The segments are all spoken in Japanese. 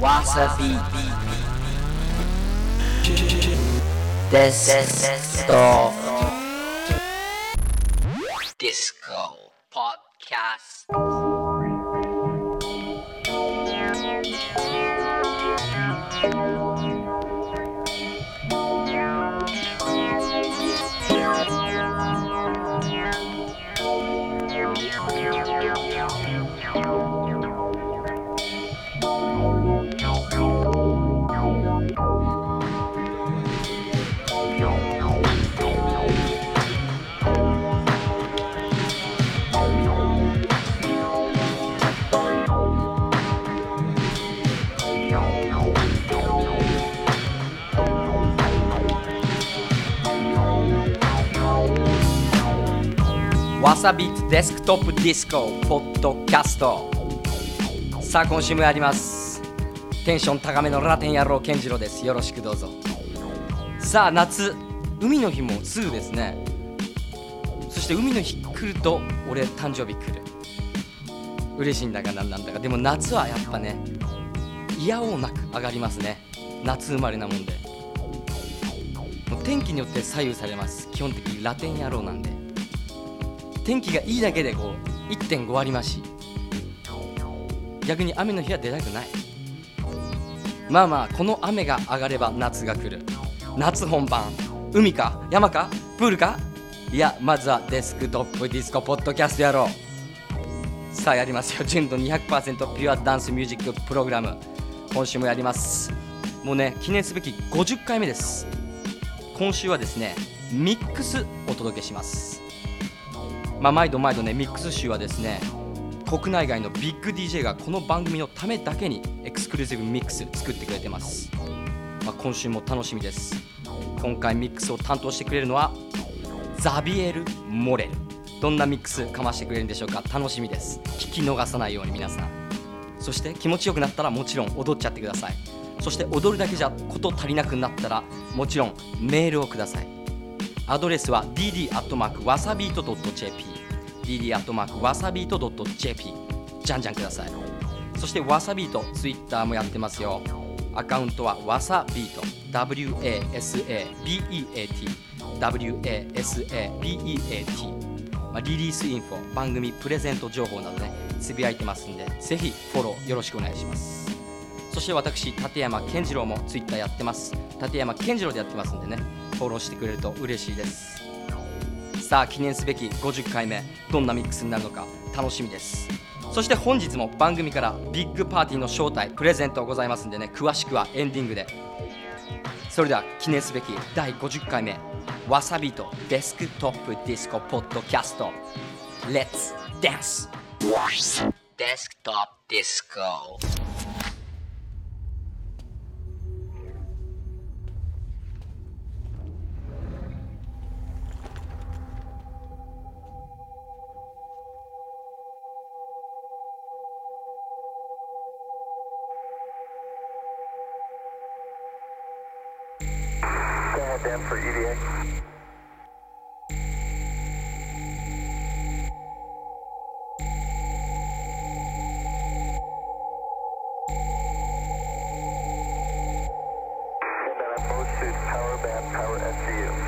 わさびWASABEAT デスクトップディスコポッドキャスト。さあ今週もやります。テンション高めのラテン野郎健次郎です。よろしくどうぞ。さあ夏海の日もすぐですね。そして海の日来ると俺誕生日来る。嬉しいんだかなんなんだか。でも夏はやっぱね否応なく上がりますね。夏生まれなもんで。も天気によって左右されます。基本的にラテン野郎なんで。天気がいいだけでこう1.5割増し。逆に雨の日は出たくない。まあまあこの雨が上がれば夏が来る。夏本番。海か？山か？プールか？いやまずはデスクトップディスコポッドキャストやろう。さあやりますよ。純度200%ピュアダンスミュージックプログラム。今週もやります。もうね記念すべき50回目です。今週はですねミックスお届けします。まあ、毎度毎度ねミックス集はですね国内外のビッグ DJ がこの番組のためだけにエクスクルーシブミックス作ってくれてます、まあ、今週も楽しみです。今回ミックスを担当してくれるのはザビエル・モレル。どんなミックスかましてくれるんでしょうか。楽しみです。聞き逃さないように皆さん。そして気持ちよくなったらもちろん踊っちゃってください。そして踊るだけじゃこと足りなくなったらもちろんメールをください。アドレスは dd.wasabeat.jp dd.wasabeat.jp じゃんじゃんください。そしてわさビートツイッターもやってますよ。アカウントはわさビート WASABEAT WASABEAT まあリリースインフォ番組プレゼント情報などねつぶやいてますんでぜひフォローよろしくお願いします。そして私立山健次郎もツイッターやってます。立山健次郎でやってますんでねフォローしてくれると嬉しいです。さあ記念すべき50回目どんなミックスになるのか楽しみです。そして本日も番組からビッグパーティーの招待プレゼントございますんでね詳しくはエンディングで。それでは記念すべき第50回目わさびとデスクトップディスコポッドキャスト。Let's dance! デスクトップディスコ。Tower SCU.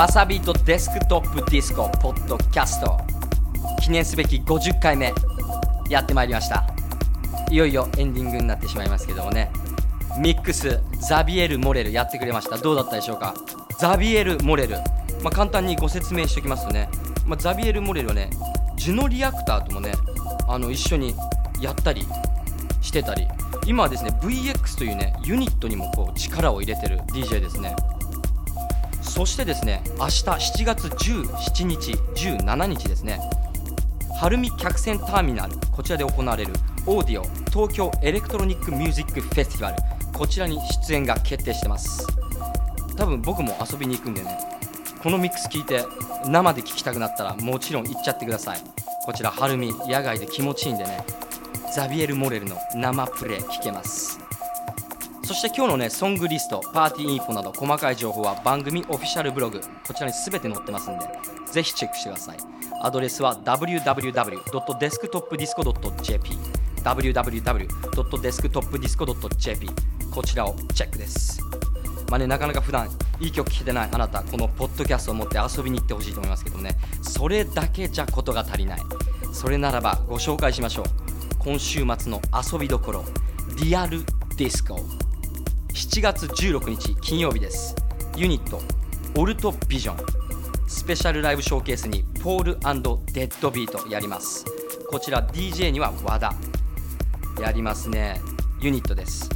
WASABEAT デスクトップディスコポッドキャスト。記念すべき50回目やってまいりました。いよいよエンディングになってしまいますけどもね。ミックスザビエル・モレルやってくれました。どうだったでしょうか？ザビエル・モレル、まあ、簡単にご説明しておきますとね、まあ、ザビエル・モレルはねジュノリアクターともねあの一緒にやったりしてたり。今はですね VX というねユニットにもこう力を入れてる DJ ですね。そしてですね明日7月17日17日ですね晴海客船ターミナルこちらで行われるオーディオ東京エレクトロニックミュージックフェスティバルこちらに出演が決定してます。多分僕も遊びに行くんでねこのミックス聞いて生で聴きたくなったらもちろん行っちゃってください。こちら晴海野外で気持ちいいんでねザビエル・モレルの生プレイ聴けます。そして今日のねソングリストパーティーインフォなど細かい情報は番組オフィシャルブログこちらに全て載ってますんでぜひチェックしてください。アドレスは www.desktopdisco.jp www.desktopdisco.jp こちらをチェックです。まあね、なかなか普段いい曲聴けてないあなたこのポッドキャストを持って遊びに行ってほしいと思いますけどもねそれだけじゃことが足りない。それならばご紹介しましょう。今週末の遊びどころリアルディスコ7月16日金曜日です。ユニットオルトビジョン。スペシャルライブショーケースにポールデッドビートやります。こちら DJ には和田。やりますね。ユニットです。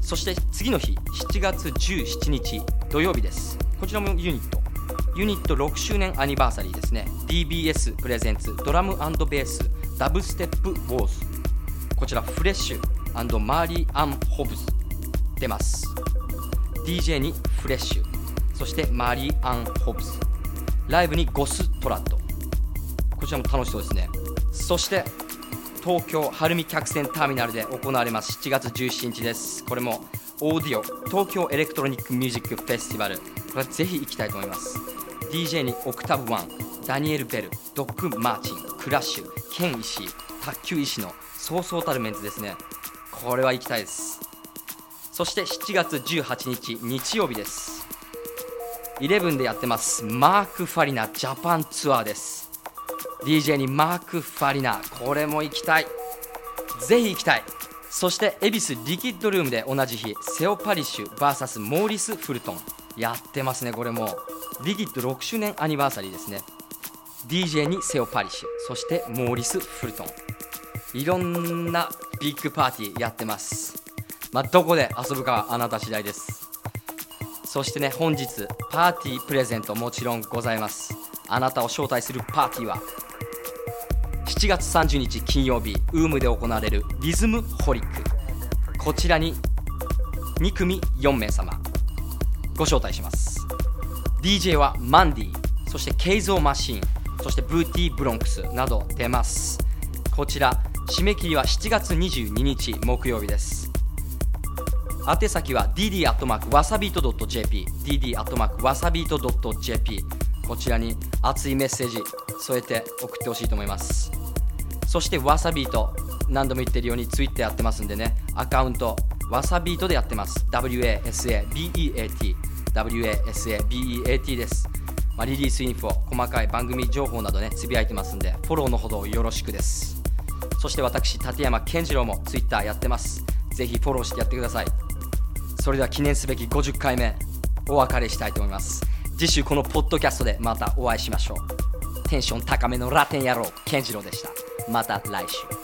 そして次の日7月17日土曜日です。こちらもユニット。ユニット6周年アニバーサリーですね。DBS プレゼンツドラムベースダブステップウォーズ。こちらフレッシュマリー・アン・ホブズ。出ます。DJ にフレッシュ。そしてマリー・アン・ホブズ。ライブにゴス・トラッドこちらも楽しそうですね。そして東京晴海客船ターミナルで行われます。7月17日です。これもオーディオ東京エレクトロニックミュージックフェスティバル。これはぜひ行きたいと思います。DJ にオクタブワンダニエル・ベルドッグ・マーチンクラッシュケン・石井卓球石のそうそうたるメンツですね。これは行きたいです。そして7月18日日曜日です。11でやってます。マーク・ファリナジャパンツアーです。DJ にマーク・ファリナこれも行きたい。ぜひ行きたい。そして恵比寿リキッドルームで同じ日セオ・パリッシュ VS モーリス・フルトンやってますねこれも。リキッド6周年アニバーサリーですね。DJ にセオ・パリッシュそしてモーリス・フルトン。いろんなビッグパーティーやってます。まあ、どこで遊ぶかはあなた次第です。そしてね本日パーティープレゼントもちろんございます。あなたを招待するパーティーは7月30日金曜日ウームで行われるリズムホリック。こちらに2組4名様ご招待します。DJ はマンディそしてケイゾーマシンそしてブーティーブロンクスなど出ます。こちら締め切りは7月22日木曜日です。宛先は dd.wasabeat.jp dd.wasabeat.jp こちらに熱いメッセージ添えて送ってほしいと思います。そしてわさビート何度も言ってるようにツイッターやってますんでね。アカウントわさビートでやってます。WASABEAT WASABEAT です、まあ、リリースインフォ細かい番組情報などねつぶやいてますんでフォローのほどよろしくです。そして私立山健次郎もツイッターやってます。ぜひフォローしてやってください。それでは記念すべき50回目お別れしたいと思います。次週このポッドキャストでまたお会いしましょう。テンション高めのラテン野郎健次郎でした。また来週。